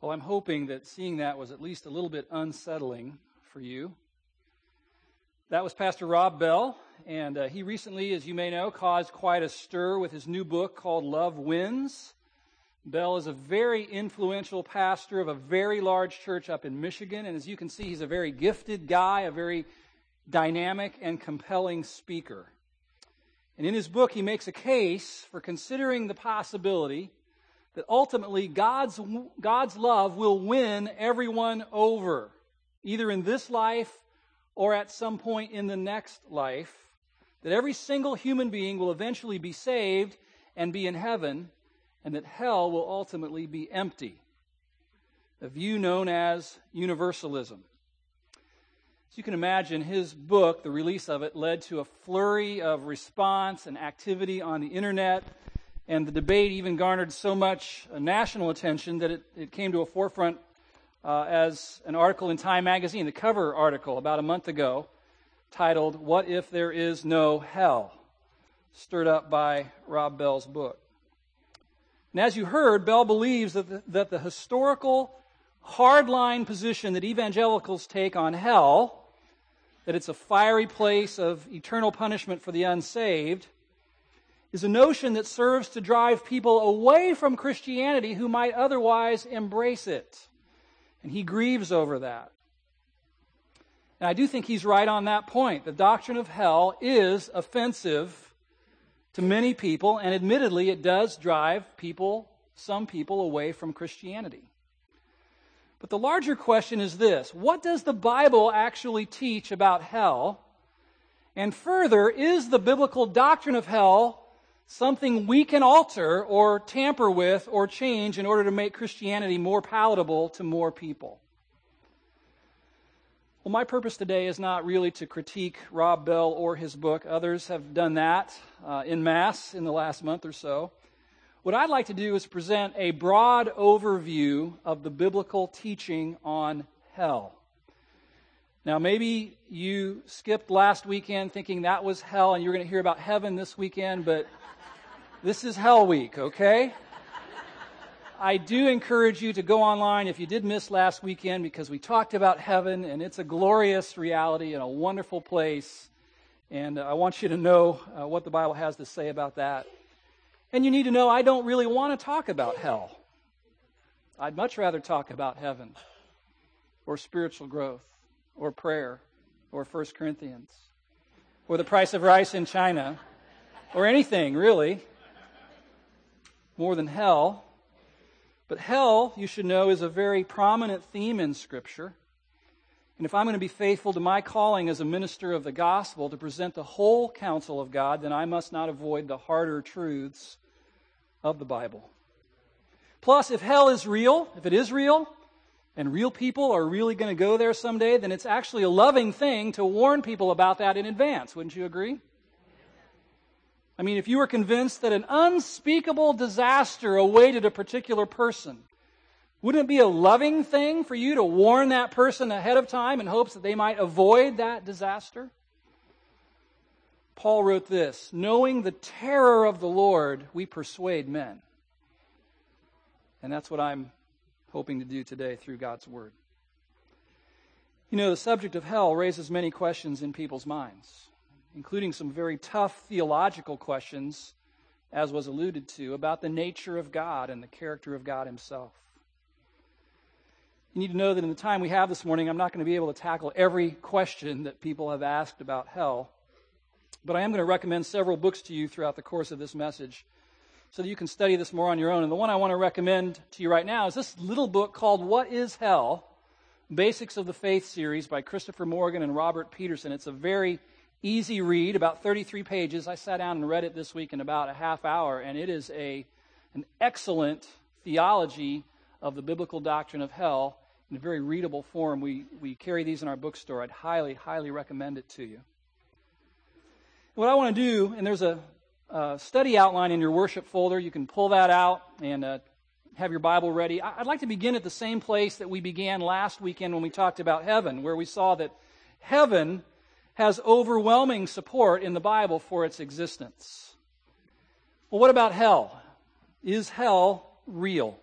Well, I'm hoping that seeing that was at least a little bit unsettling for you. That was Pastor Rob Bell, and uh, he recently, as you may know, caused quite a stir with his new book called Love Wins. Bell is a very influential pastor of a very large church up in Michigan, and as you can see, he's a very gifted guy, a very dynamic and compelling speaker. And in his book, he makes a case for considering the possibility that ultimately God's, God's love will win everyone over, either in this life or at some point in the next life. That every single human being will eventually be saved and be in heaven, and that hell will ultimately be empty. A view known as universalism. As you can imagine, his book, the release of it, led to a flurry of response and activity on the internet and the debate even garnered so much uh, national attention that it, it came to a forefront uh, as an article in Time magazine, the cover article about a month ago, titled, What If There Is No Hell? stirred up by Rob Bell's book. And as you heard, Bell believes that the, that the historical hardline position that evangelicals take on hell, that it's a fiery place of eternal punishment for the unsaved, is a notion that serves to drive people away from Christianity who might otherwise embrace it. And he grieves over that. And I do think he's right on that point. The doctrine of hell is offensive to many people, and admittedly, it does drive people, some people, away from Christianity. But the larger question is this what does the Bible actually teach about hell? And further, is the biblical doctrine of hell something we can alter or tamper with or change in order to make Christianity more palatable to more people. Well, my purpose today is not really to critique Rob Bell or his book. Others have done that uh, in mass in the last month or so. What I'd like to do is present a broad overview of the biblical teaching on hell. Now, maybe you skipped last weekend thinking that was hell and you're going to hear about heaven this weekend, but this is Hell Week, okay? I do encourage you to go online if you did miss last weekend because we talked about heaven and it's a glorious reality and a wonderful place. And I want you to know uh, what the Bible has to say about that. And you need to know I don't really want to talk about hell. I'd much rather talk about heaven or spiritual growth or prayer or 1 Corinthians or the price of rice in China or anything really more than hell. But hell, you should know, is a very prominent theme in Scripture. And if I'm going to be faithful to my calling as a minister of the gospel to present the whole counsel of God, then I must not avoid the harder truths of the Bible. Plus, if hell is real, if it is real, and real people are really going to go there someday, then it's actually a loving thing to warn people about that in advance. Wouldn't you agree? I mean, if you were convinced that an unspeakable disaster awaited a particular person, wouldn't it be a loving thing for you to warn that person ahead of time in hopes that they might avoid that disaster? Paul wrote this Knowing the terror of the Lord, we persuade men. And that's what I'm hoping to do today through God's Word. You know, the subject of hell raises many questions in people's minds including some very tough theological questions, as was alluded to, about the nature of God and the character of God Himself. You need to know that in the time we have this morning, I'm not going to be able to tackle every question that people have asked about hell, but I am going to recommend several books to you throughout the course of this message so that you can study this more on your own. And the one I want to recommend to you right now is this little book called What is Hell? Basics of the Faith series by Christopher Morgan and Robert Peterson. It's a very easy read, about 33 pages. I sat down and read it this week in about a half hour, and it is a, an excellent theology of the biblical doctrine of hell in a very readable form. We, we carry these in our bookstore. I'd highly, highly recommend it to you. What I want to do, and there's a, a study outline in your worship folder. You can pull that out and uh, have your Bible ready. I'd like to begin at the same place that we began last weekend when we talked about heaven, where we saw that heaven has overwhelming support in the Bible for its existence. Well, what about hell? Is hell real?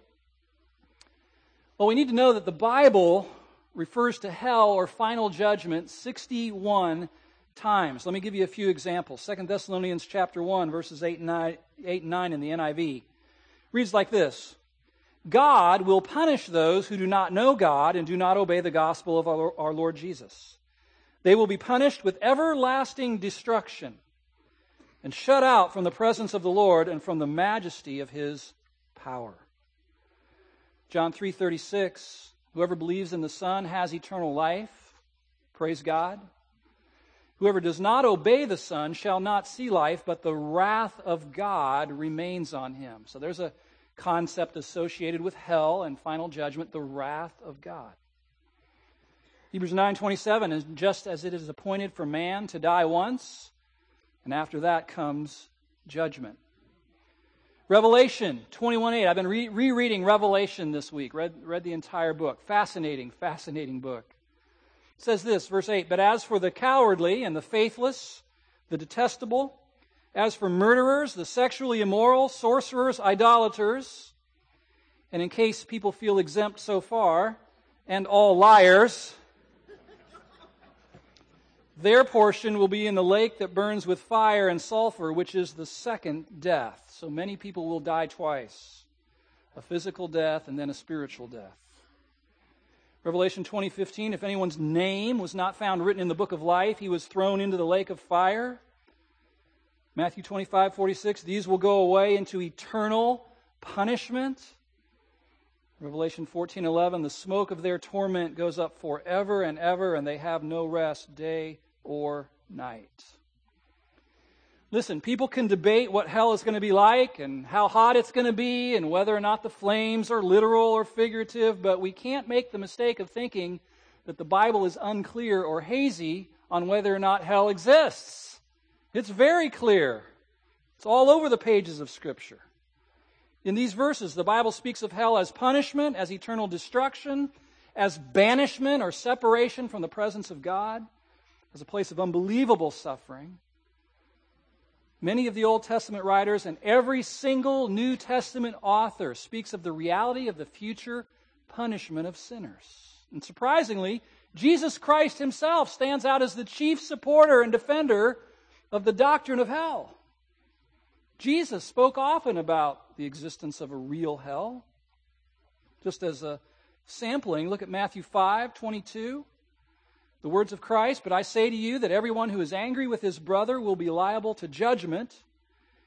Well, we need to know that the Bible refers to hell or final judgment 61 times. Let me give you a few examples. 2 Thessalonians chapter 1 verses 8 and 9, 8 and 9 in the NIV reads like this. God will punish those who do not know God and do not obey the gospel of our, our Lord Jesus. They will be punished with everlasting destruction and shut out from the presence of the Lord and from the majesty of his power. John 3:36 Whoever believes in the Son has eternal life. Praise God. Whoever does not obey the Son shall not see life, but the wrath of God remains on him. So there's a concept associated with hell and final judgment, the wrath of God. Hebrews 9:27 is just as it is appointed for man to die once, and after that comes judgment. Revelation 21:8. I've been re- rereading Revelation this week. Read read the entire book. Fascinating, fascinating book. It says this, verse 8, "But as for the cowardly and the faithless, the detestable, as for murderers, the sexually immoral, sorcerers, idolaters, and in case people feel exempt so far, and all liars, their portion will be in the lake that burns with fire and sulfur, which is the second death. So many people will die twice a physical death and then a spiritual death. Revelation 20:15 if anyone's name was not found written in the book of life he was thrown into the lake of fire Matthew 25:46 these will go away into eternal punishment. Revelation 14:11 the smoke of their torment goes up forever and ever, and they have no rest day or night. Listen, people can debate what hell is going to be like and how hot it's going to be and whether or not the flames are literal or figurative, but we can't make the mistake of thinking that the Bible is unclear or hazy on whether or not hell exists. It's very clear. It's all over the pages of Scripture. In these verses, the Bible speaks of hell as punishment, as eternal destruction, as banishment or separation from the presence of God, as a place of unbelievable suffering. Many of the Old Testament writers and every single New Testament author speaks of the reality of the future punishment of sinners. And surprisingly, Jesus Christ himself stands out as the chief supporter and defender of the doctrine of hell. Jesus spoke often about the existence of a real hell. Just as a sampling, look at Matthew 5 22. The words of Christ, but I say to you that everyone who is angry with his brother will be liable to judgment.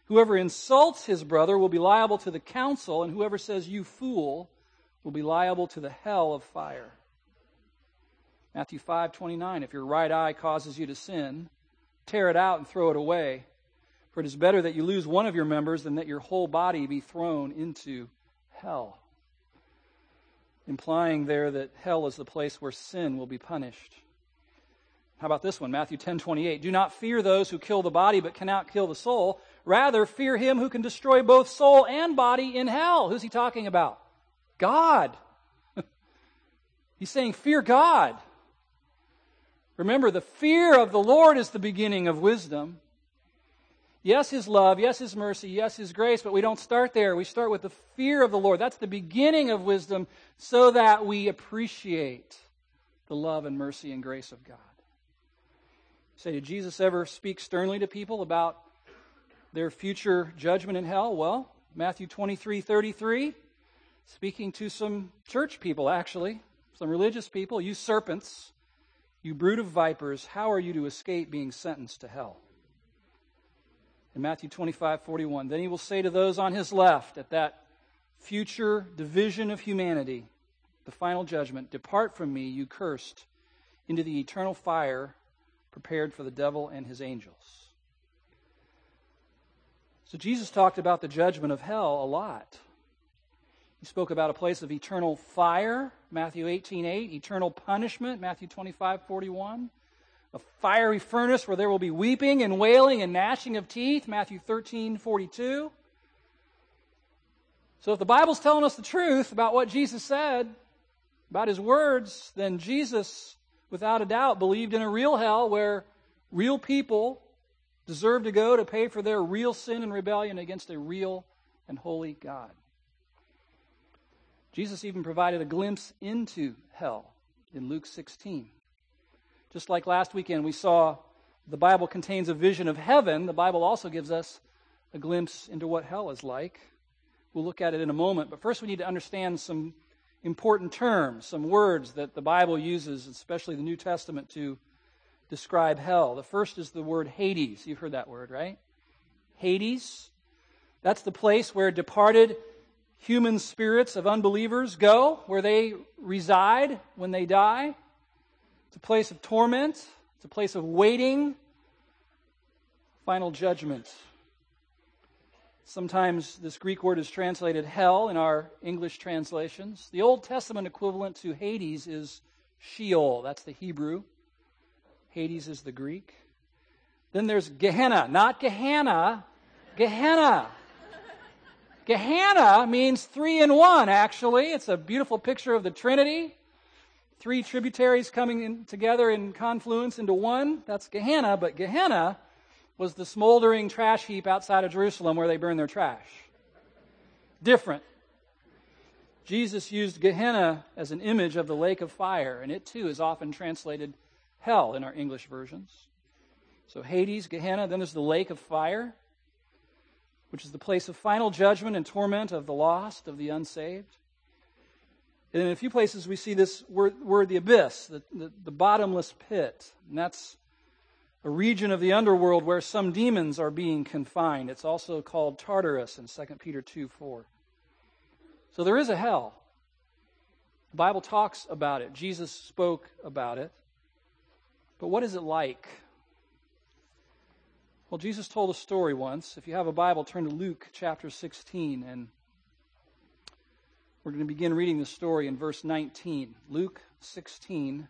Whoever insults his brother will be liable to the council, and whoever says, You fool, will be liable to the hell of fire. Matthew 5 29. If your right eye causes you to sin, tear it out and throw it away. For it is better that you lose one of your members than that your whole body be thrown into hell. Implying there that hell is the place where sin will be punished. How about this one? Matthew 10 28. Do not fear those who kill the body but cannot kill the soul. Rather, fear him who can destroy both soul and body in hell. Who's he talking about? God. He's saying, fear God. Remember, the fear of the Lord is the beginning of wisdom. Yes, His love. Yes, His mercy. Yes, His grace. But we don't start there. We start with the fear of the Lord. That's the beginning of wisdom so that we appreciate the love and mercy and grace of God. Say, did Jesus ever speak sternly to people about their future judgment in hell? Well, Matthew 23 33, speaking to some church people, actually, some religious people, you serpents. You brood of vipers, how are you to escape being sentenced to hell? In Matthew 25, 41, then he will say to those on his left at that future division of humanity, the final judgment, Depart from me, you cursed, into the eternal fire prepared for the devil and his angels. So Jesus talked about the judgment of hell a lot. He spoke about a place of eternal fire, Matthew 18 8, eternal punishment, Matthew 25 41, a fiery furnace where there will be weeping and wailing and gnashing of teeth, Matthew 13 42. So if the Bible's telling us the truth about what Jesus said, about his words, then Jesus, without a doubt, believed in a real hell where real people deserve to go to pay for their real sin and rebellion against a real and holy God. Jesus even provided a glimpse into hell in Luke 16. Just like last weekend, we saw the Bible contains a vision of heaven, the Bible also gives us a glimpse into what hell is like. We'll look at it in a moment, but first we need to understand some important terms, some words that the Bible uses, especially the New Testament, to describe hell. The first is the word Hades. You've heard that word, right? Hades. That's the place where departed human spirits of unbelievers go, where they reside when they die. It's a place of torment, it's a place of waiting, final judgment. Sometimes this Greek word is translated hell in our English translations. The Old Testament equivalent to Hades is Sheol. That's the Hebrew. Hades is the Greek. Then there's Gehenna, not Gehenna, Gehenna. Gehenna means three in one, actually. It's a beautiful picture of the Trinity. Three tributaries coming in together in confluence into one. That's Gehenna, but Gehenna was the smoldering trash heap outside of Jerusalem where they burn their trash. Different. Jesus used Gehenna as an image of the lake of fire, and it too is often translated hell in our English versions. So Hades, Gehenna, then there's the lake of fire which is the place of final judgment and torment of the lost, of the unsaved. And in a few places we see this word, word the abyss, the, the, the bottomless pit. And that's a region of the underworld where some demons are being confined. It's also called Tartarus in 2 Peter 2 4. So there is a hell. The Bible talks about it. Jesus spoke about it. But what is it like? Well, Jesus told a story once. If you have a Bible, turn to Luke chapter 16, and we're going to begin reading the story in verse 19. Luke 16,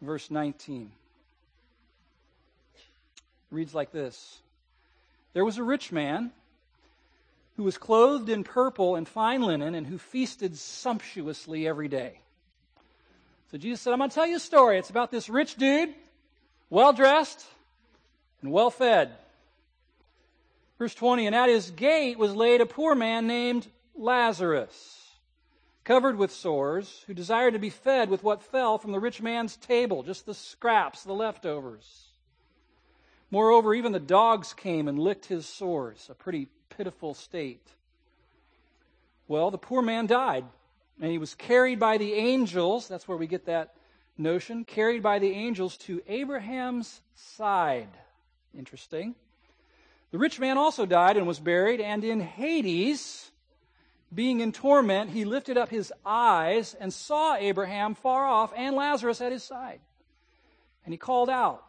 verse 19. Reads like this There was a rich man who was clothed in purple and fine linen and who feasted sumptuously every day. So Jesus said, I'm going to tell you a story. It's about this rich dude, well dressed, and well fed. Verse 20, and at his gate was laid a poor man named Lazarus, covered with sores, who desired to be fed with what fell from the rich man's table, just the scraps, the leftovers. Moreover, even the dogs came and licked his sores, a pretty pitiful state. Well, the poor man died, and he was carried by the angels, that's where we get that notion, carried by the angels to Abraham's side. Interesting. The rich man also died and was buried, and in Hades, being in torment, he lifted up his eyes and saw Abraham far off and Lazarus at his side. And he called out,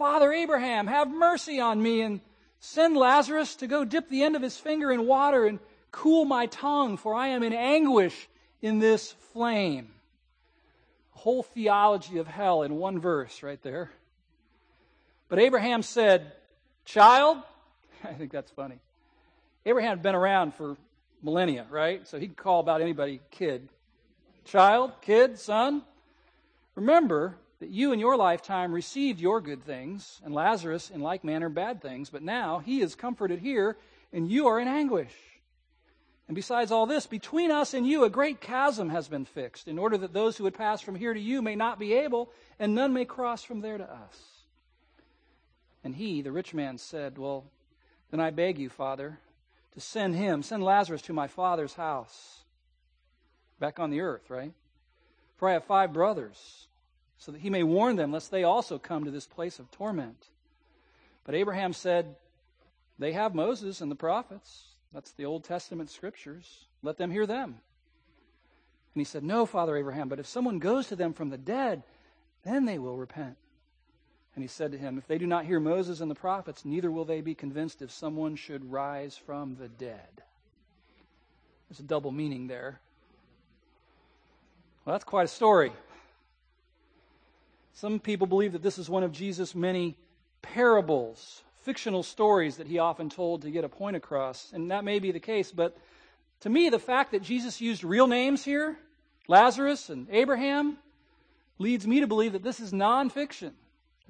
Father Abraham, have mercy on me and send Lazarus to go dip the end of his finger in water and cool my tongue, for I am in anguish in this flame. Whole theology of hell in one verse right there. But Abraham said, Child, I think that's funny. Abraham had been around for millennia, right? So he could call about anybody kid. Child, kid, son, remember that you in your lifetime received your good things, and Lazarus in like manner bad things, but now he is comforted here, and you are in anguish. And besides all this, between us and you a great chasm has been fixed, in order that those who would pass from here to you may not be able, and none may cross from there to us. And he, the rich man, said, Well, then I beg you, Father, to send him, send Lazarus to my father's house. Back on the earth, right? For I have five brothers, so that he may warn them, lest they also come to this place of torment. But Abraham said, They have Moses and the prophets. That's the Old Testament scriptures. Let them hear them. And he said, No, Father Abraham, but if someone goes to them from the dead, then they will repent. And he said to him, If they do not hear Moses and the prophets, neither will they be convinced if someone should rise from the dead. There's a double meaning there. Well, that's quite a story. Some people believe that this is one of Jesus' many parables, fictional stories that he often told to get a point across. And that may be the case, but to me, the fact that Jesus used real names here, Lazarus and Abraham, leads me to believe that this is nonfiction.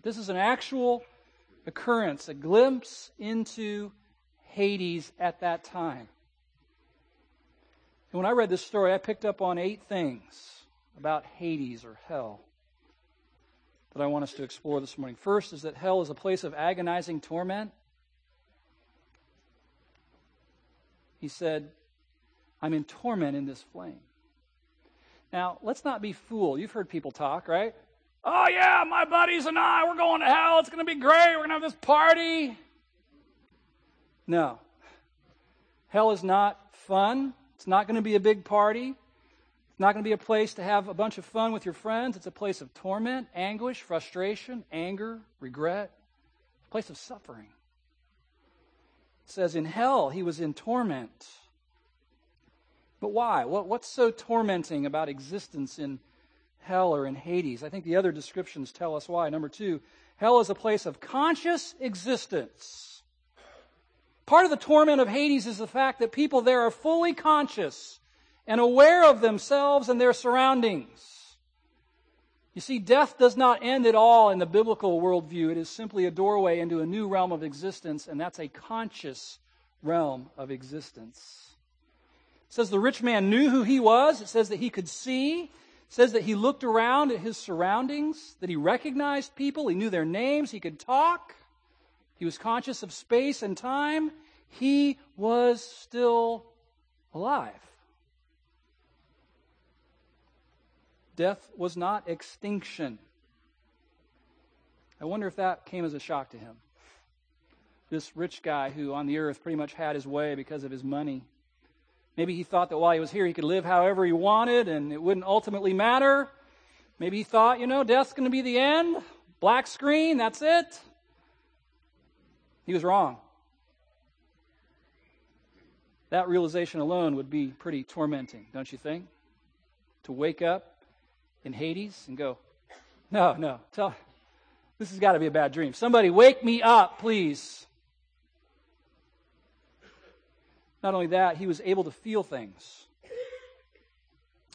This is an actual occurrence, a glimpse into Hades at that time. And when I read this story, I picked up on eight things about Hades or hell that I want us to explore this morning. First is that hell is a place of agonizing torment. He said, I'm in torment in this flame. Now, let's not be fooled. You've heard people talk, right? Oh, yeah, my buddies and I, we're going to hell. It's going to be great. We're going to have this party. No. Hell is not fun. It's not going to be a big party. Not going to be a place to have a bunch of fun with your friends. It's a place of torment, anguish, frustration, anger, regret, a place of suffering. It says in hell he was in torment. But why? What, what's so tormenting about existence in hell or in Hades? I think the other descriptions tell us why. Number two, hell is a place of conscious existence. Part of the torment of Hades is the fact that people there are fully conscious and aware of themselves and their surroundings. You see, death does not end at all in the biblical worldview. It is simply a doorway into a new realm of existence, and that's a conscious realm of existence. It says the rich man knew who he was. It says that he could see. It says that he looked around at his surroundings, that he recognized people, he knew their names, he could talk. He was conscious of space and time. He was still alive. Death was not extinction. I wonder if that came as a shock to him. This rich guy who on the earth pretty much had his way because of his money. Maybe he thought that while he was here, he could live however he wanted and it wouldn't ultimately matter. Maybe he thought, you know, death's going to be the end. Black screen, that's it. He was wrong. That realization alone would be pretty tormenting, don't you think? To wake up in Hades and go, no, no, tell, this has got to be a bad dream. Somebody wake me up, please. Not only that, he was able to feel things.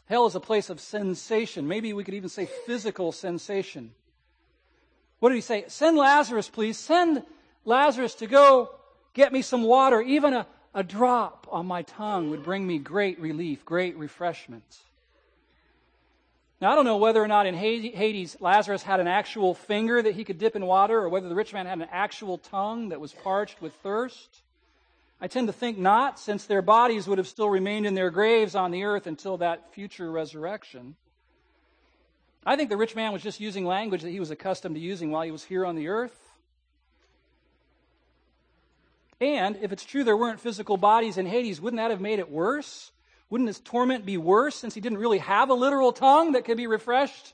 Hell is a place of sensation. Maybe we could even say physical sensation. What did he say? Send Lazarus, please. Send Lazarus to go get me some water. Even a, a drop on my tongue would bring me great relief, great refreshment. Now, I don't know whether or not in Hades Lazarus had an actual finger that he could dip in water or whether the rich man had an actual tongue that was parched with thirst. I tend to think not, since their bodies would have still remained in their graves on the earth until that future resurrection. I think the rich man was just using language that he was accustomed to using while he was here on the earth. And if it's true there weren't physical bodies in Hades, wouldn't that have made it worse? Wouldn't his torment be worse since he didn't really have a literal tongue that could be refreshed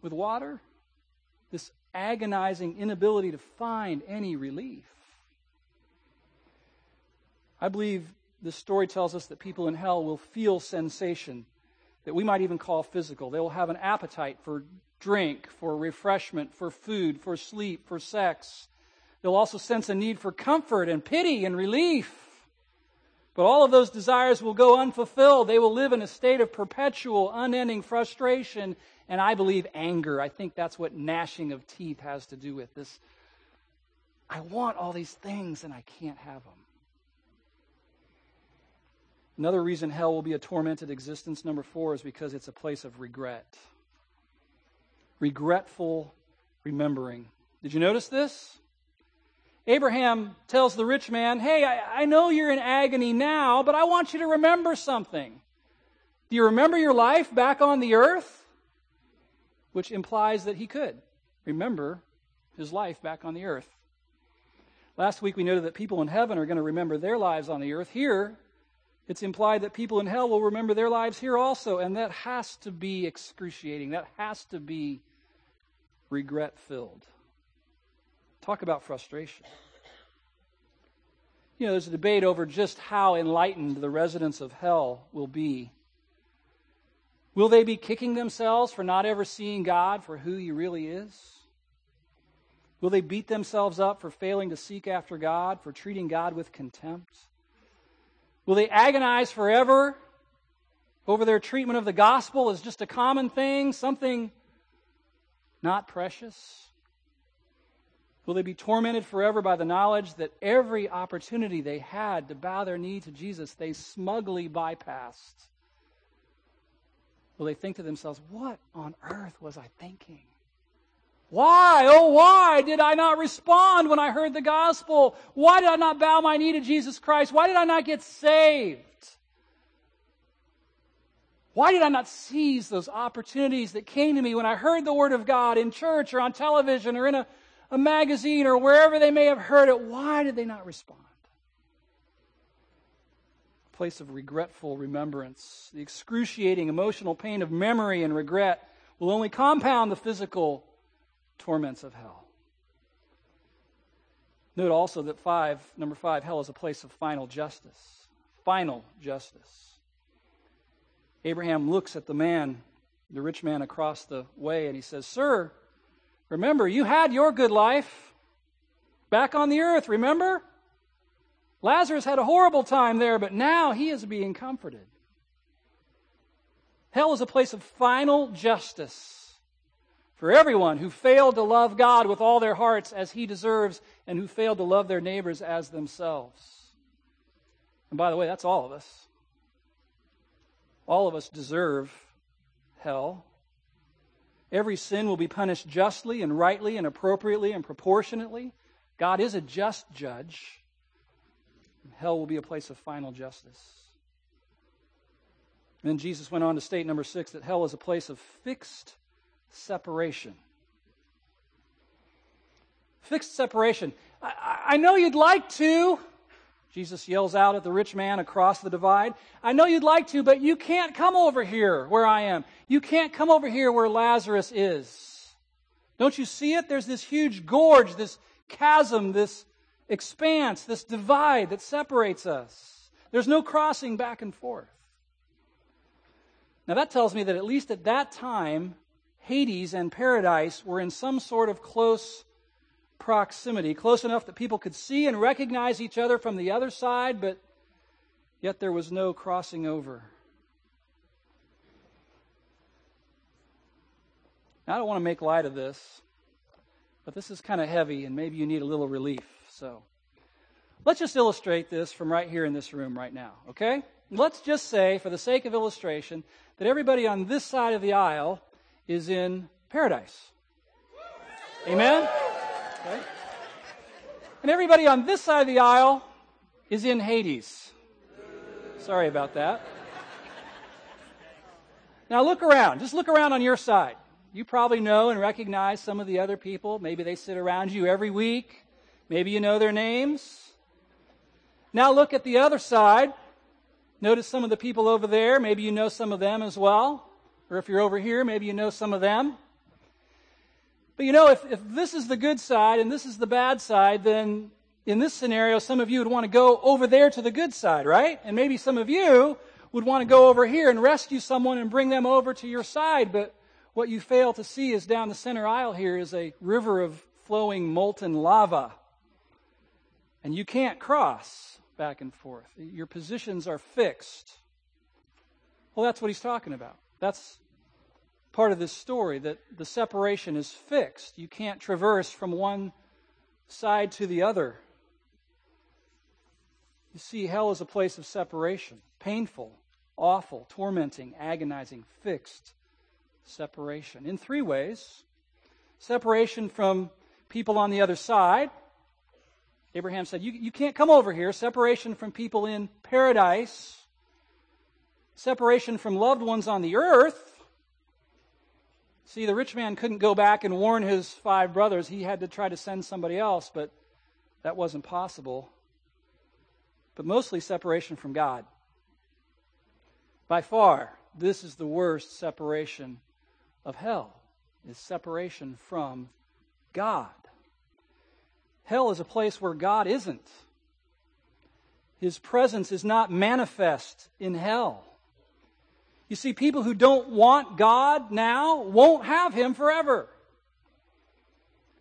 with water? This agonizing inability to find any relief. I believe this story tells us that people in hell will feel sensation that we might even call physical. They will have an appetite for drink, for refreshment, for food, for sleep, for sex. They'll also sense a need for comfort and pity and relief. But all of those desires will go unfulfilled. They will live in a state of perpetual, unending frustration and I believe anger. I think that's what gnashing of teeth has to do with this. I want all these things and I can't have them. Another reason hell will be a tormented existence, number four, is because it's a place of regret. Regretful remembering. Did you notice this? Abraham tells the rich man, Hey, I, I, know you're in agony now, but I want you to remember something. Do you remember your life back on the earth? Which implies that he could remember his life back on the earth. Last week we noted that people in heaven are going to remember their lives on the earth. Here, it's implied that people in hell will remember their lives here also, and that has to be excruciating. That has to be regret filled. Talk about frustration. You know, there's a debate over just how enlightened the residents of hell will be. Will they be kicking themselves for not ever seeing God for who He really is? Will they beat themselves up for failing to seek after God, for treating God with contempt? Will they agonize forever over their treatment of the gospel as just a common thing, something not precious? Will they be tormented forever by the knowledge that every opportunity they had to bow their knee to Jesus, they smugly bypassed? Will they think to themselves, What on earth was I thinking? Why, oh, why did I not respond when I heard the gospel? Why did I not bow my knee to Jesus Christ? Why did I not get saved? Why did I not seize those opportunities that came to me when I heard the Word of God in church or on television or in a a magazine or wherever they may have heard it, why did they not respond? A place of regretful remembrance. The excruciating emotional pain of memory and regret will only compound the physical torments of hell. Note also that five, number five, hell is a place of final justice. Final justice. Abraham looks at the man, the rich man across the way, and he says, Sir, Remember, you had your good life back on the earth, remember? Lazarus had a horrible time there, but now he is being comforted. Hell is a place of final justice for everyone who failed to love God with all their hearts as he deserves and who failed to love their neighbors as themselves. And by the way, that's all of us. All of us deserve hell. Every sin will be punished justly and rightly and appropriately and proportionately. God is a just judge. Hell will be a place of final justice. Then Jesus went on to state, number six, that hell is a place of fixed separation. Fixed separation. I, I know you'd like to. Jesus yells out at the rich man across the divide. I know you'd like to, but you can't come over here where I am. You can't come over here where Lazarus is. Don't you see it? There's this huge gorge, this chasm, this expanse, this divide that separates us. There's no crossing back and forth. Now that tells me that at least at that time, Hades and paradise were in some sort of close proximity, close enough that people could see and recognize each other from the other side, but yet there was no crossing over. Now, I don't want to make light of this, but this is kind of heavy, and maybe you need a little relief. So let's just illustrate this from right here in this room right now, okay? Let's just say, for the sake of illustration, that everybody on this side of the aisle is in paradise. Amen? And everybody on this side of the aisle is in Hades. Sorry about that. Now look around. Just look around on your side. You probably know and recognize some of the other people. Maybe they sit around you every week. Maybe you know their names. Now look at the other side. Notice some of the people over there. Maybe you know some of them as well. Or if you're over here, maybe you know some of them. But you know, if, if this is the good side and this is the bad side, then in this scenario, some of you would want to go over there to the good side, right? And maybe some of you would want to go over here and rescue someone and bring them over to your side. But what you fail to see is down the center aisle here is a river of flowing molten lava. And you can't cross back and forth. Your positions are fixed. Well, that's what he's talking about. That's part of this story that the separation is fixed. You can't traverse from one side to the other. You see, hell is a place of separation painful, awful, tormenting, agonizing, fixed separation. In three ways separation from people on the other side. Abraham said, You, you can't come over here. Separation from people in paradise. Separation from loved ones on the earth See, the rich man couldn't go back and warn his five brothers. He had to try to send somebody else, but that wasn't possible. But mostly separation from God. By far, this is the worst separation of hell, is separation from God. Hell is a place where God isn't. His presence is not manifest in hell. You see, people who don't want God now won't have Him forever.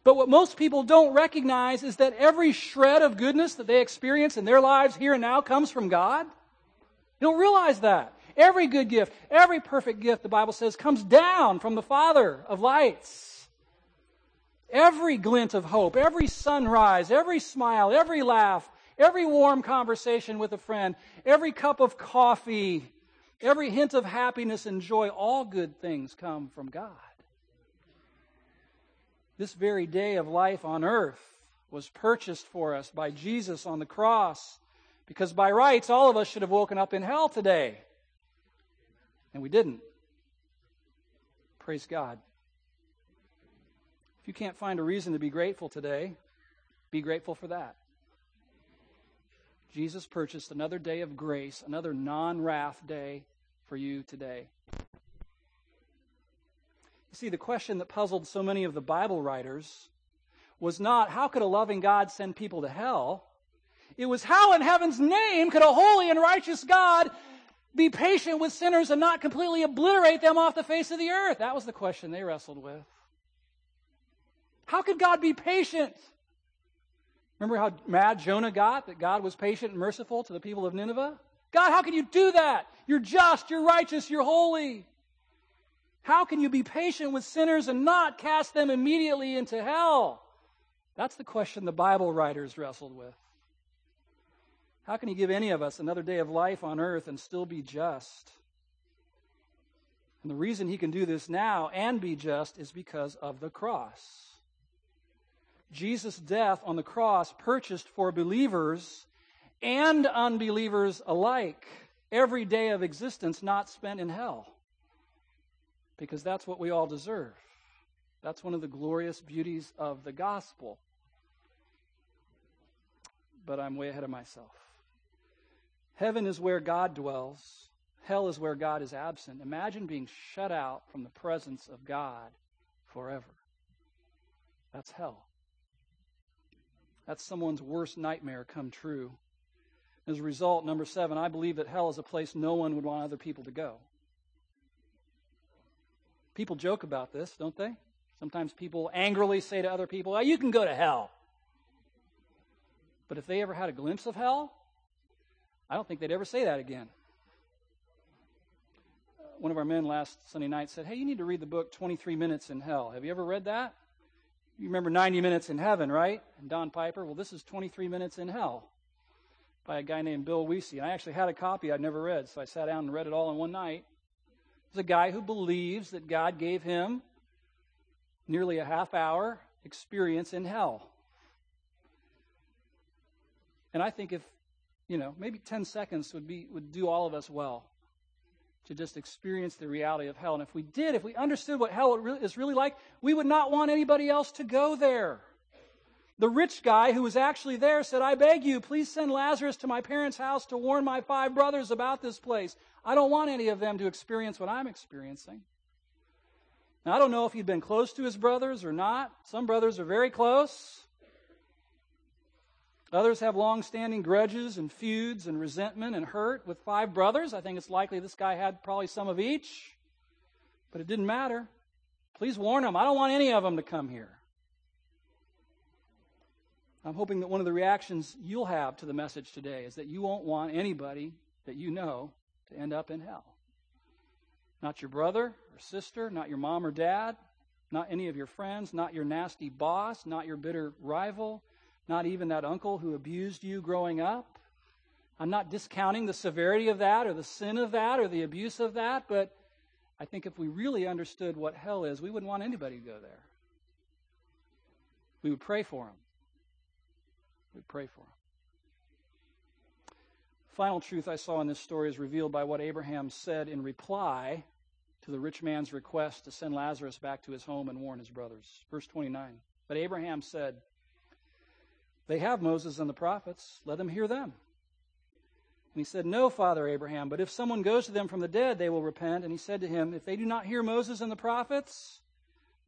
But what most people don't recognize is that every shred of goodness that they experience in their lives here and now comes from God. They don't realize that. Every good gift, every perfect gift, the Bible says, comes down from the Father of lights. Every glint of hope, every sunrise, every smile, every laugh, every warm conversation with a friend, every cup of coffee, every hint of happiness and joy, all good things come from God. This very day of life on earth was purchased for us by Jesus on the cross because by rights, all of us should have woken up in hell today. And we didn't. Praise God. If you can't find a reason to be grateful today, be grateful for that. Jesus purchased another day of grace, another non wrath day for you today. You see, the question that puzzled so many of the Bible writers was not how could a loving God send people to hell? It was how in heaven's name could a holy and righteous God be patient with sinners and not completely obliterate them off the face of the earth? That was the question they wrestled with. How could God be patient? Remember how mad Jonah got that God was patient and merciful to the people of Nineveh? God, how can you do that? You're just, you're righteous, you're holy. How can you be patient with sinners and not cast them immediately into hell? That's the question the Bible writers wrestled with. How can He give any of us another day of life on earth and still be just? And the reason He can do this now and be just is because of the cross. Jesus' death on the cross purchased for believers and unbelievers alike every day of existence not spent in hell. Because that's what we all deserve. That's one of the glorious beauties of the gospel. But I'm way ahead of myself. Heaven is where God dwells, hell is where God is absent. Imagine being shut out from the presence of God forever. That's hell. That's someone's worst nightmare come true. As a result, number seven, I believe that hell is a place no one would want other people to go. People joke about this, don't they? Sometimes people angrily say to other people, oh, You can go to hell. But if they ever had a glimpse of hell, I don't think they'd ever say that again. One of our men last Sunday night said, Hey, you need to read the book 23 Minutes in Hell. Have you ever read that? You remember 90 Minutes in Heaven, right? And Don Piper? Well, this is 23 Minutes in Hell by a guy named Bill Wiese. And I actually had a copy I'd never read, so I sat down and read it all in one night. It's a guy who believes that God gave him nearly a half hour experience in hell. And I think if, you know, maybe 10 seconds would be would do all of us well to just experience the reality of hell. And if we did, if we understood what hell is really like, we would not want anybody else to go there. The rich guy who was actually there said, I beg you, please send Lazarus to my parents' house to warn my five brothers about this place. I don't want any of them to experience what I'm experiencing. Now, I don't know if he'd been close to his brothers or not. Some brothers are very close. Others have long standing grudges and feuds and resentment and hurt with five brothers. I think it's likely this guy had probably some of each, but it didn't matter. Please warn them. I don't want any of them to come here. I'm hoping that one of the reactions you'll have to the message today is that you won't want anybody that you know to end up in hell. Not your brother or sister, not your mom or dad, not any of your friends, not your nasty boss, not your bitter rival, not even that uncle who abused you growing up. I'm not discounting the severity of that or the sin of that or the abuse of that, but I think if we really understood what hell is, we wouldn't want anybody to go there. We would pray for them. We'd pray for them. Final truth I saw in this story is revealed by what Abraham said in reply to the rich man's request to send Lazarus back to his home and warn his brothers. Verse 29. But Abraham said, They have Moses and the prophets. Let them hear them. And he said, No, Father Abraham, but if someone goes to them from the dead, they will repent. And he said to him, If they do not hear Moses and the prophets,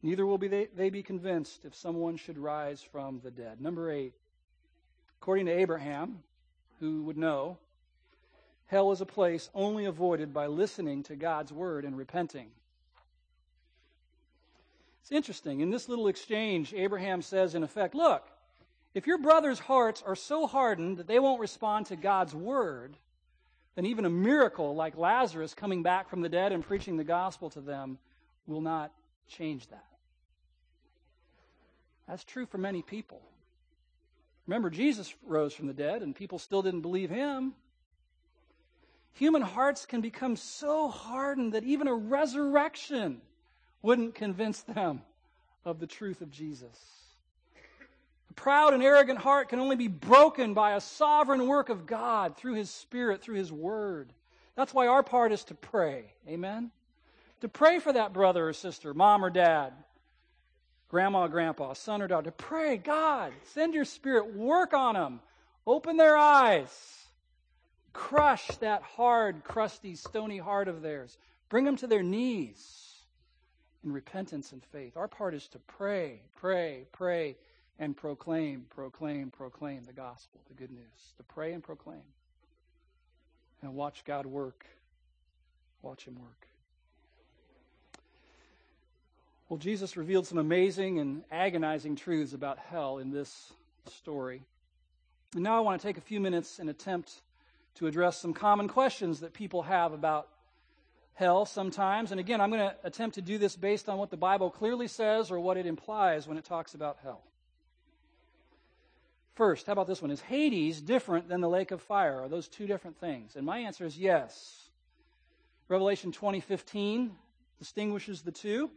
neither will be they, they be convinced if someone should rise from the dead. Number eight, According to Abraham, who would know, hell is a place only avoided by listening to God's word and repenting. It's interesting. In this little exchange, Abraham says, in effect, look, if your brother's hearts are so hardened that they won't respond to God's word, then even a miracle like Lazarus coming back from the dead and preaching the gospel to them will not change that. That's true for many people. Remember, Jesus rose from the dead, and people still didn't believe him. Human hearts can become so hardened that even a resurrection wouldn't convince them of the truth of Jesus. A proud and arrogant heart can only be broken by a sovereign work of God through His Spirit, through His Word. That's why our part is to pray. Amen? To pray for that brother or sister, mom or dad, grandma, grandpa, son or daughter. To pray, God, send your Spirit, work on them, open their eyes, crush that hard, crusty, stony heart of theirs, bring them to their knees in repentance and faith. Our part is to pray, pray, pray and proclaim, proclaim, proclaim the gospel, the good news. To pray and proclaim. And watch God work. Watch Him work. Well, Jesus revealed some amazing and agonizing truths about hell in this story. And now I want to take a few minutes and attempt to address some common questions that people have about hell sometimes. And again, I'm going to attempt to do this based on what the Bible clearly says or what it implies when it talks about hell. First, how about this one? Is Hades different than the lake of fire? Are those two different things? And my answer is yes. Revelation 20:15 distinguishes the two.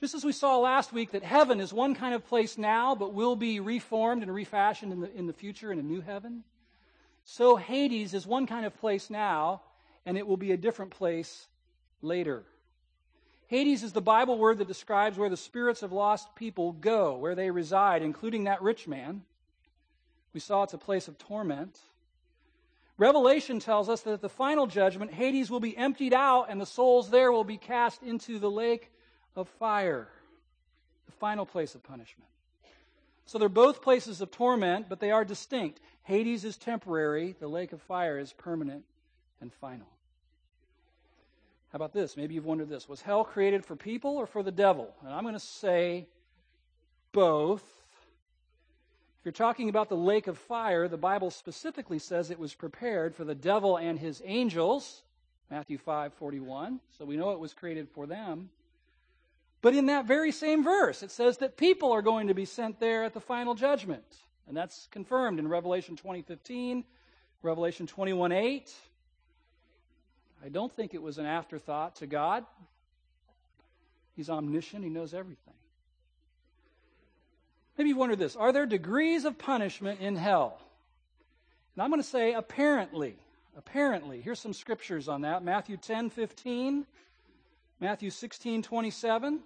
Just as we saw last week that heaven is one kind of place now, but will be reformed and refashioned in the, in the future in a new heaven, so Hades is one kind of place now, and it will be a different place later. Hades is the Bible word that describes where the spirits of lost people go, where they reside, including that rich man. We saw it's a place of torment. Revelation tells us that at the final judgment, Hades will be emptied out and the souls there will be cast into the lake of fire, the final place of punishment. So they're both places of torment, but they are distinct. Hades is temporary, the lake of fire is permanent and final. How about this? Maybe you've wondered this. Was hell created for people or for the devil? And I'm going to say both. If you're talking about the lake of fire, the Bible specifically says it was prepared for the devil and his angels, Matthew 5:41. So we know it was created for them. But in that very same verse, it says that people are going to be sent there at the final judgment. And that's confirmed in Revelation 20:15, Revelation 21:8. I don't think it was an afterthought to God. He's omniscient, he knows everything. Maybe you wonder this Are there degrees of punishment in hell? And I'm going to say apparently. Apparently. Here's some scriptures on that Matthew 10 15, Matthew 16 27.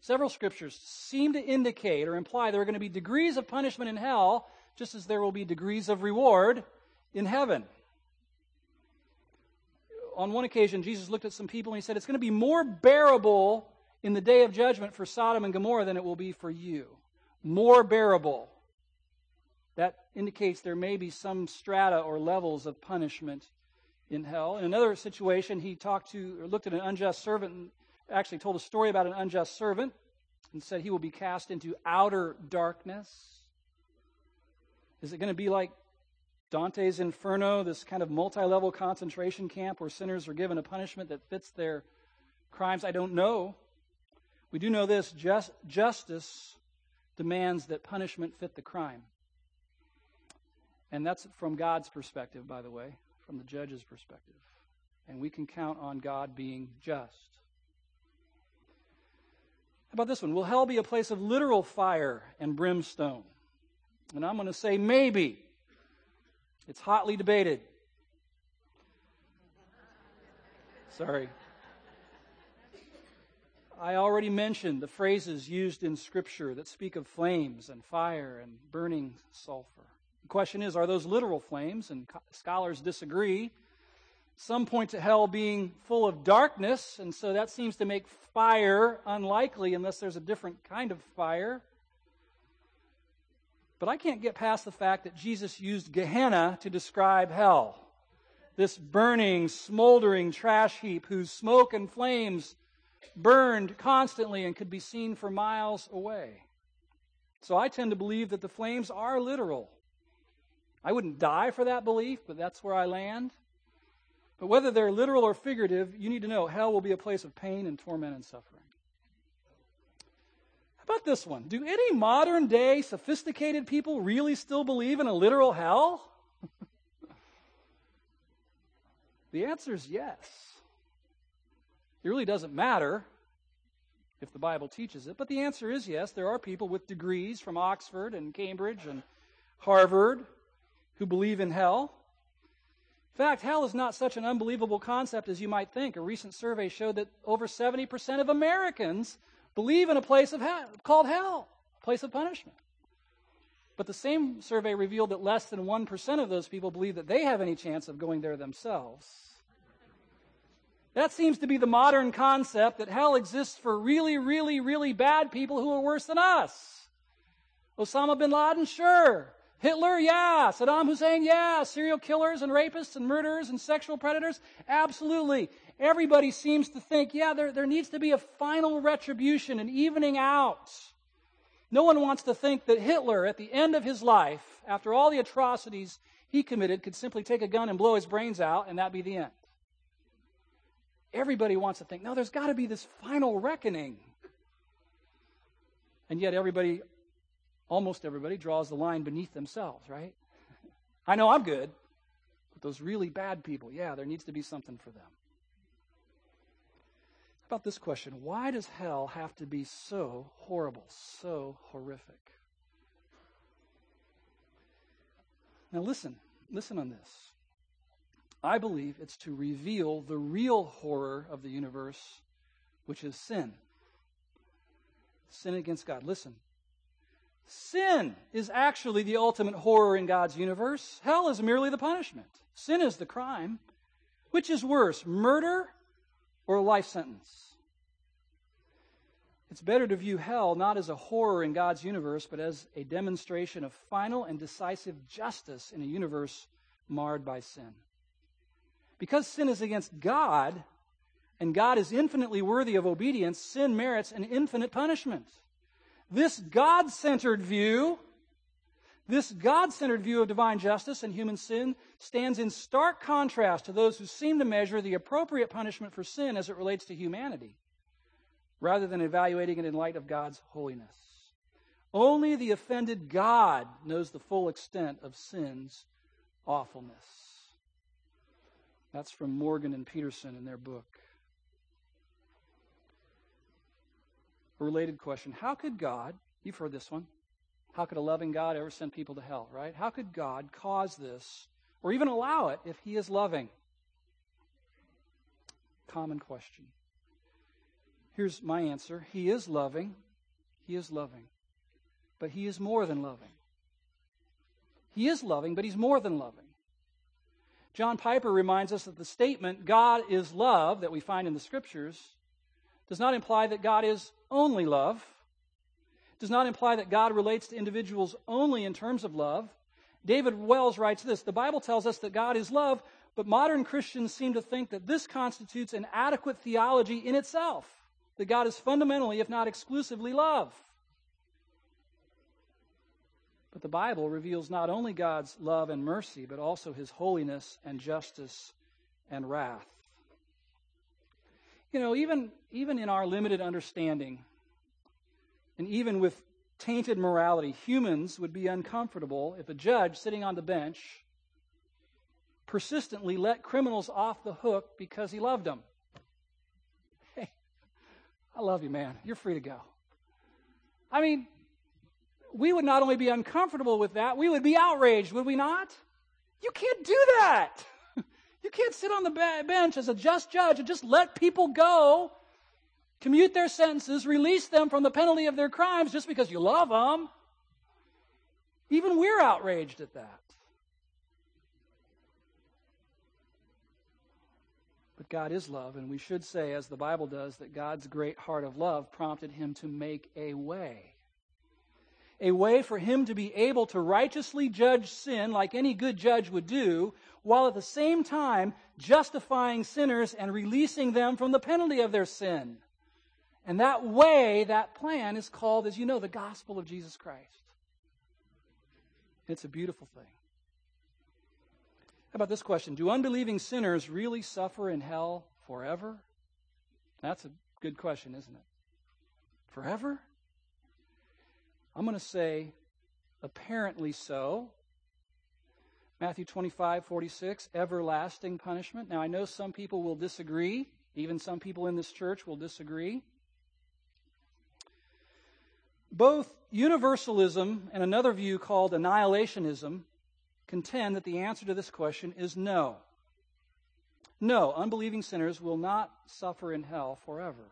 Several scriptures seem to indicate or imply there are going to be degrees of punishment in hell, just as there will be degrees of reward in heaven. On one occasion, Jesus looked at some people and he said, It's going to be more bearable in the day of judgment for Sodom and Gomorrah than it will be for you. More bearable. That indicates there may be some strata or levels of punishment in hell. In another situation, he talked to or looked at an unjust servant and actually told a story about an unjust servant and said he will be cast into outer darkness. Is it going to be like Dante's Inferno, this kind of multi level concentration camp where sinners are given a punishment that fits their crimes? I don't know. We do know this just, justice demands that punishment fit the crime. And that's from God's perspective, by the way, from the judge's perspective. And we can count on God being just. How about this one? Will hell be a place of literal fire and brimstone? And I'm going to say maybe. It's hotly debated. Sorry. I already mentioned the phrases used in Scripture that speak of flames and fire and burning sulfur. The question is are those literal flames? And scholars disagree. Some point to hell being full of darkness, and so that seems to make fire unlikely unless there's a different kind of fire. But I can't get past the fact that Jesus used Gehenna to describe hell. This burning, smoldering trash heap whose smoke and flames burned constantly and could be seen for miles away. So I tend to believe that the flames are literal. I wouldn't die for that belief, but that's where I land. But whether they're literal or figurative, you need to know hell will be a place of pain and torment and suffering. How about this one? Do any modern day sophisticated people really still believe in a literal hell? the answer is yes. It really doesn't matter if the Bible teaches it, but the answer is yes. There are people with degrees from Oxford and Cambridge and Harvard who believe in hell. In fact, hell is not such an unbelievable concept as you might think. A recent survey showed that over 70% of Americans believe in a place of hell, called hell, a place of punishment. But the same survey revealed that less than 1% of those people believe that they have any chance of going there themselves. That seems to be the modern concept that hell exists for really, really, really bad people who are worse than us. Osama bin Laden, sure. Hitler, yeah. Saddam Hussein, yeah. Serial killers and rapists and murderers and sexual predators, absolutely. Everybody seems to think, yeah, there, there needs to be a final retribution, an evening out. No one wants to think that Hitler, at the end of his life, after all the atrocities he committed, could simply take a gun and blow his brains out and that be the end. Everybody wants to think, no, there's got to be this final reckoning. And yet, everybody almost everybody draws the line beneath themselves, right? I know I'm good, but those really bad people, yeah, there needs to be something for them. How about this question Why does hell have to be so horrible, so horrific? Now, listen, listen on this. I believe it's to reveal the real horror of the universe, which is sin. Sin against God. Listen, Sin is actually the ultimate horror in God's universe. Hell is merely the punishment. Sin is the crime. Which is worse, murder or a life sentence? It's better to view hell not as a horror in God's universe, but as a demonstration of final and decisive justice in a universe marred by sin. Because sin is against God, and God is infinitely worthy of obedience, sin merits an infinite punishment. This God centered view, this God centered view of divine justice and human sin stands in stark contrast to those who seem to measure the appropriate punishment for sin as it relates to humanity, rather than evaluating it in light of God's holiness. Only the offended God knows the full extent of sin's awfulness. That's from Morgan and Peterson in their book. A related question How could God, you've heard this one, how could a loving God ever send people to hell, right? How could God cause this or even allow it if He is loving? Common question. Here's my answer He is loving. He is loving. But He is more than loving. He is loving, but He's more than loving. John Piper reminds us that the statement, God is love, that we find in the scriptures, does not imply that God is only love. Does not imply that God relates to individuals only in terms of love. David Wells writes this The Bible tells us that God is love, but modern Christians seem to think that this constitutes an adequate theology in itself, that God is fundamentally, if not exclusively, love. But the Bible reveals not only God's love and mercy, but also his holiness and justice and wrath. You know, even, even in our limited understanding, and even with tainted morality, humans would be uncomfortable if a judge sitting on the bench persistently let criminals off the hook because he loved them. Hey, I love you, man. You're free to go. I mean, we would not only be uncomfortable with that, we would be outraged, would we not? You can't do that. You can't sit on the bench as a just judge and just let people go, commute their sentences, release them from the penalty of their crimes just because you love them. Even we're outraged at that. But God is love, and we should say, as the Bible does, that God's great heart of love prompted him to make a way. A way for him to be able to righteously judge sin like any good judge would do, while at the same time justifying sinners and releasing them from the penalty of their sin. And that way, that plan is called, as you know, the gospel of Jesus Christ. It's a beautiful thing. How about this question? Do unbelieving sinners really suffer in hell forever? That's a good question, isn't it? Forever? I'm going to say apparently so. Matthew 25, 46, everlasting punishment. Now, I know some people will disagree. Even some people in this church will disagree. Both universalism and another view called annihilationism contend that the answer to this question is no. No, unbelieving sinners will not suffer in hell forever.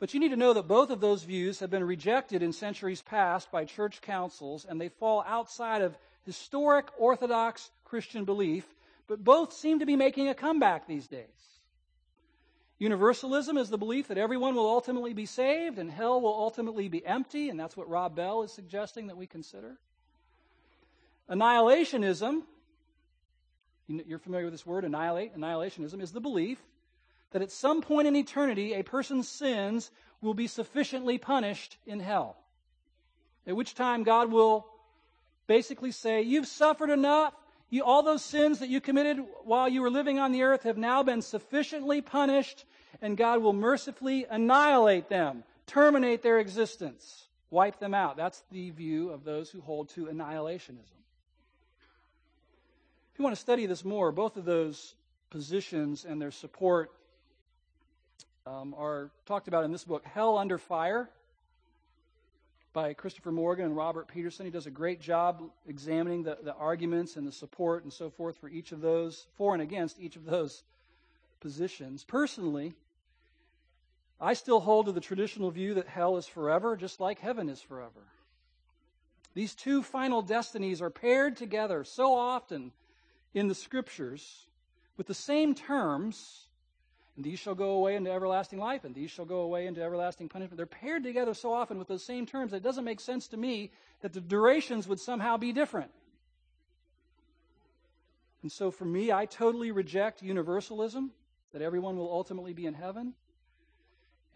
But you need to know that both of those views have been rejected in centuries past by church councils, and they fall outside of historic Orthodox Christian belief, but both seem to be making a comeback these days. Universalism is the belief that everyone will ultimately be saved and hell will ultimately be empty, and that's what Rob Bell is suggesting that we consider. Annihilationism, you're familiar with this word, annihilate, annihilationism, is the belief that at some point in eternity, a person's sins will be sufficiently punished in hell. At which time God will basically say, You've suffered enough. You, all those sins that you committed while you were living on the earth have now been sufficiently punished, and God will mercifully annihilate them, terminate their existence, wipe them out. That's the view of those who hold to annihilationism. If you want to study this more, both of those positions and their support um, are talked about in this book, Hell Under Fire by Christopher Morgan and Robert Peterson. He does a great job examining the, the arguments and the support and so forth for each of those, for and against each of those positions. Personally, I still hold to the traditional view that hell is forever, just like heaven is forever. These two final destinies are paired together so often in the scriptures with the same terms and these shall go away into everlasting life, and these shall go away into everlasting punishment. They're paired together so often with those same terms that it doesn't make sense to me that the durations would somehow be different. And so for me, I totally reject universalism, that everyone will ultimately be in heaven.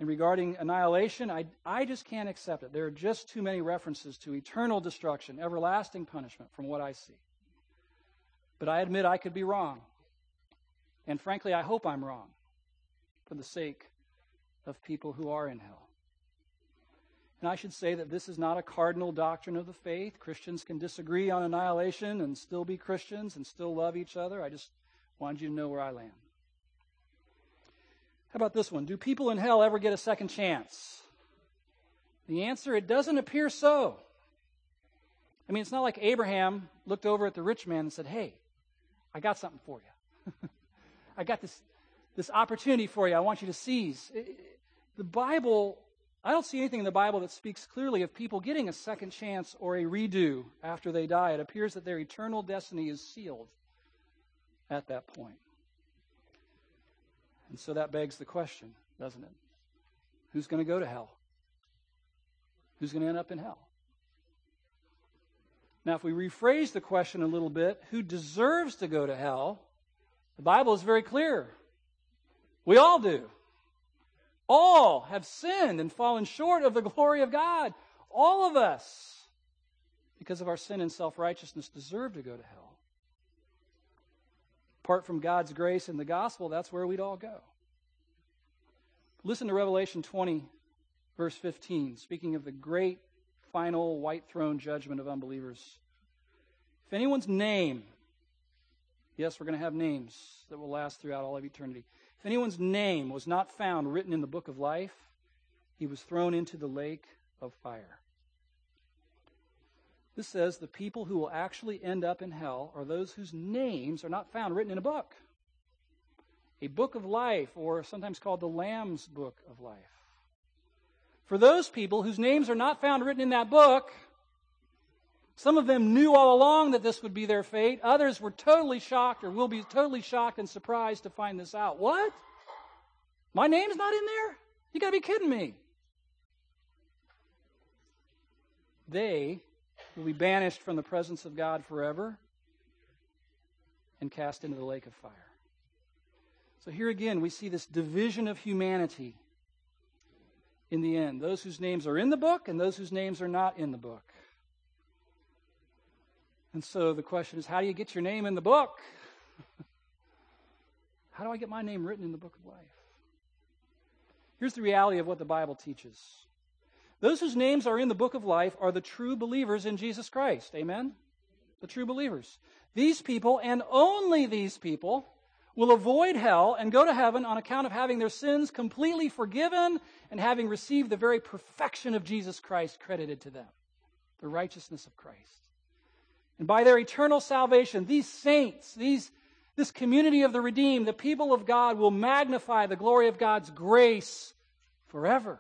And regarding annihilation, I, I just can't accept it. There are just too many references to eternal destruction, everlasting punishment from what I see. But I admit I could be wrong. And frankly, I hope I'm wrong for the sake of people who are in hell. And I should say that this is not a cardinal doctrine of the faith. Christians can disagree on annihilation and still be Christians and still love each other. I just wanted you to know where I land. How about this one? Do people in hell ever get a second chance? The answer, it doesn't appear so. I mean, it's not like Abraham looked over at the rich man and said, Hey, I got something for you. I got this this opportunity for you I want you to seize. The Bible, I don't see anything in the Bible that speaks clearly of people getting a second chance or a redo after they die. It appears that their eternal destiny is sealed at that point. And so that begs the question, doesn't it? Who's going to go to hell? Who's going to end up in hell? Now, if we rephrase the question a little bit, who deserves to go to hell? The Bible is very clear. We all do. All have sinned and fallen short of the glory of God. All of us, because of our sin and self righteousness, deserve to go to hell. Apart from God's grace and the gospel, that's where we'd all go. Listen to Revelation 20, verse 15, speaking of the great final white throne judgment of unbelievers. If anyone's name, yes, we're going to have names that will last throughout all of eternity. If anyone's name was not found written in the book of life, he was thrown into the lake of fire. This says the people who will actually end up in hell are those whose names are not found written in a book. A book of life, or sometimes called the Lamb's book of life. For those people whose names are not found written in that book, some of them knew all along that this would be their fate. Others were totally shocked or will be totally shocked and surprised to find this out. What? My name's not in there? You got to be kidding me. They will be banished from the presence of God forever and cast into the lake of fire. So here again, we see this division of humanity in the end those whose names are in the book and those whose names are not in the book. And so the question is how do you get your name in the book? how do I get my name written in the book of life? Here's the reality of what the Bible teaches Those whose names are in the book of life are the true believers in Jesus Christ. Amen? The true believers. These people, and only these people, will avoid hell and go to heaven on account of having their sins completely forgiven and having received the very perfection of Jesus Christ credited to them the righteousness of Christ. And by their eternal salvation, these saints, these, this community of the redeemed, the people of God, will magnify the glory of God's grace forever.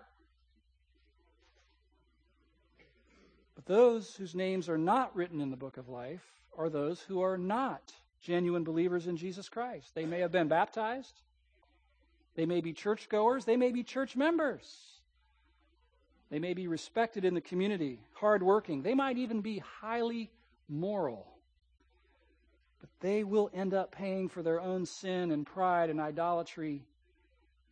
But those whose names are not written in the book of life are those who are not genuine believers in Jesus Christ. They may have been baptized, they may be churchgoers, they may be church members. They may be respected in the community, hardworking. They might even be highly moral. But they will end up paying for their own sin and pride and idolatry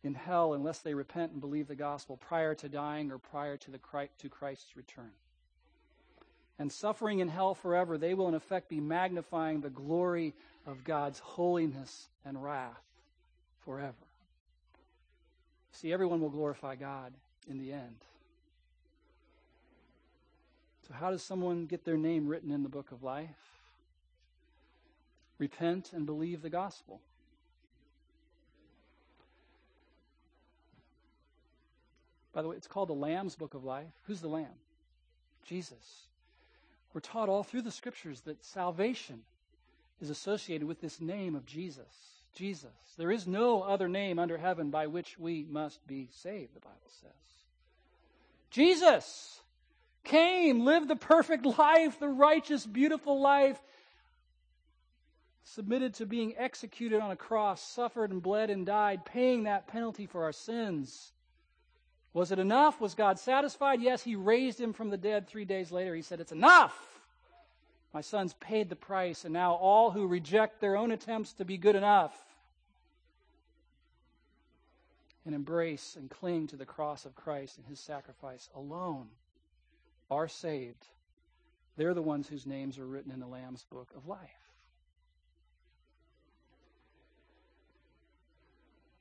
in hell unless they repent and believe the gospel prior to dying or prior to, the to Christ's return. And suffering in hell forever, they will in effect be magnifying the glory of God's holiness and wrath forever. See, everyone will glorify God in the end. So, how does someone get their name written in the book of life? Repent and believe the gospel. By the way, it's called the Lamb's Book of Life. Who's the Lamb? Jesus. We're taught all through the scriptures that salvation is associated with this name of Jesus. Jesus. There is no other name under heaven by which we must be saved, the Bible says. Jesus came, lived the perfect life, the righteous, beautiful life, submitted to being executed on a cross, suffered and bled and died, paying that penalty for our sins. Was it enough? Was God satisfied? Yes, He raised him from the dead three days later. He said, It's enough. My son's paid the price, and now all who reject their own attempts to be good enough and embrace and cling to the cross of Christ and His sacrifice alone are saved, they're the ones whose names are written in the Lamb's book of life.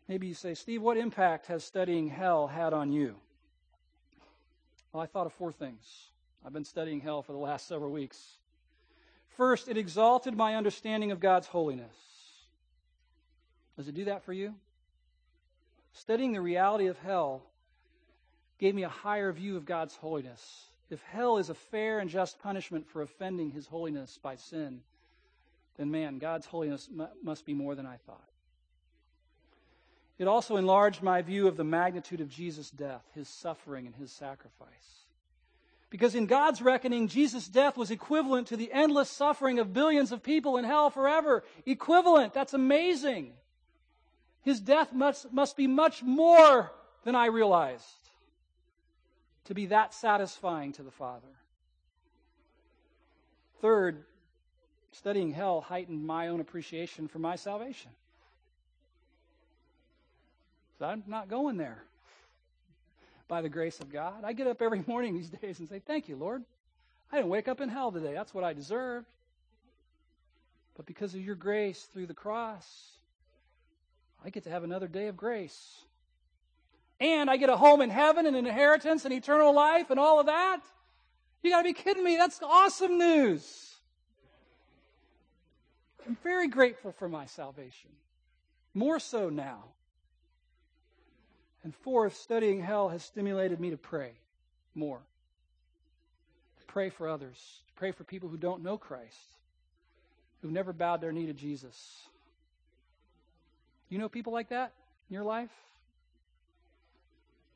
Maybe you say, Steve, what impact has studying hell had on you? Well, I thought of four things. I've been studying hell for the last several weeks. First, it exalted my understanding of God's holiness. Does it do that for you? Studying the reality of hell gave me a higher view of God's holiness. If hell is a fair and just punishment for offending his holiness by sin, then man, God's holiness must be more than I thought. It also enlarged my view of the magnitude of Jesus' death, his suffering, and his sacrifice. Because in God's reckoning, Jesus' death was equivalent to the endless suffering of billions of people in hell forever. Equivalent. That's amazing. His death must, must be much more than I realized to be that satisfying to the Father. Third, studying hell heightened my own appreciation for my salvation. So I'm not going there by the grace of God. I get up every morning these days and say, Thank you, Lord. I didn't wake up in hell today. That's what I deserved. But because of your grace through the cross, I get to have another day of grace and I get a home in heaven and an inheritance and eternal life and all of that? You got to be kidding me. That's awesome news. I'm very grateful for my salvation. More so now. And fourth, studying hell has stimulated me to pray more. To pray for others. To pray for people who don't know Christ. Who've never bowed their knee to Jesus. You know people like that in your life?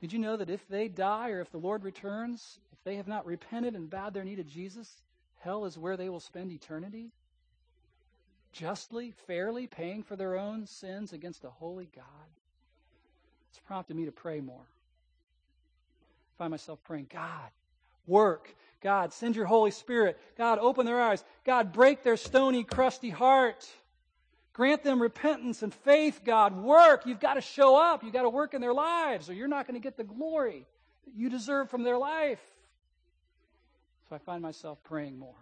Did you know that if they die or if the Lord returns, if they have not repented and bowed their knee to Jesus, hell is where they will spend eternity? Justly, fairly, paying for their own sins against a holy God? It's prompted me to pray more. I find myself praying, God, work. God, send your Holy Spirit. God, open their eyes. God, break their stony, crusty heart. Grant them repentance and faith, God. Work. You've got to show up. You've got to work in their lives, or you're not going to get the glory that you deserve from their life. So I find myself praying more.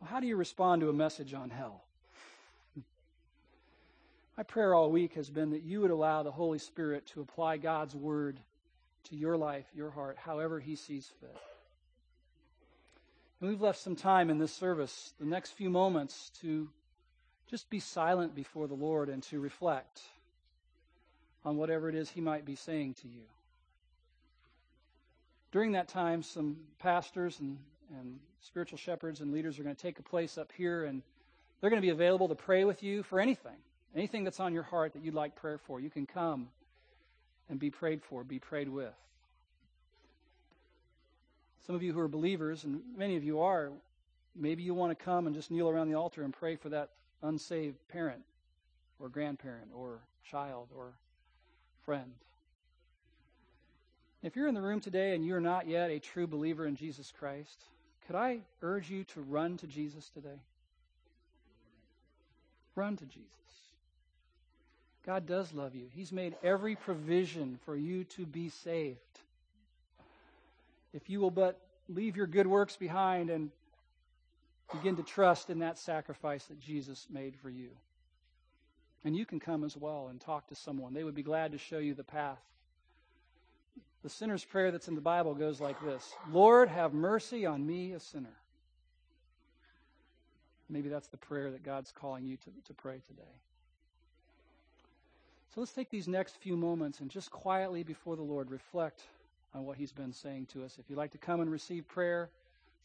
Well, how do you respond to a message on hell? My prayer all week has been that you would allow the Holy Spirit to apply God's Word to your life, your heart, however He sees fit. And we've left some time in this service, the next few moments, to just be silent before the Lord and to reflect on whatever it is He might be saying to you. During that time, some pastors and, and spiritual shepherds and leaders are going to take a place up here, and they're going to be available to pray with you for anything, anything that's on your heart that you'd like prayer for. You can come and be prayed for, be prayed with. Some of you who are believers, and many of you are, maybe you want to come and just kneel around the altar and pray for that unsaved parent or grandparent or child or friend. If you're in the room today and you're not yet a true believer in Jesus Christ, could I urge you to run to Jesus today? Run to Jesus. God does love you. He's made every provision for you to be saved if you will but leave your good works behind and begin to trust in that sacrifice that Jesus made for you. And you can come as well and talk to someone. They would be glad to show you the path. The sinner's prayer that's in the Bible goes like this Lord, have mercy on me, a sinner. Maybe that's the prayer that God's calling you to, to pray today. So let's take these next few moments and just quietly before the Lord reflect on what he's been saying to us. If you'd like to come and receive prayer,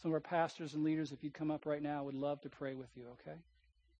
some of our pastors and leaders, if you'd come up right now, would love to pray with you, okay?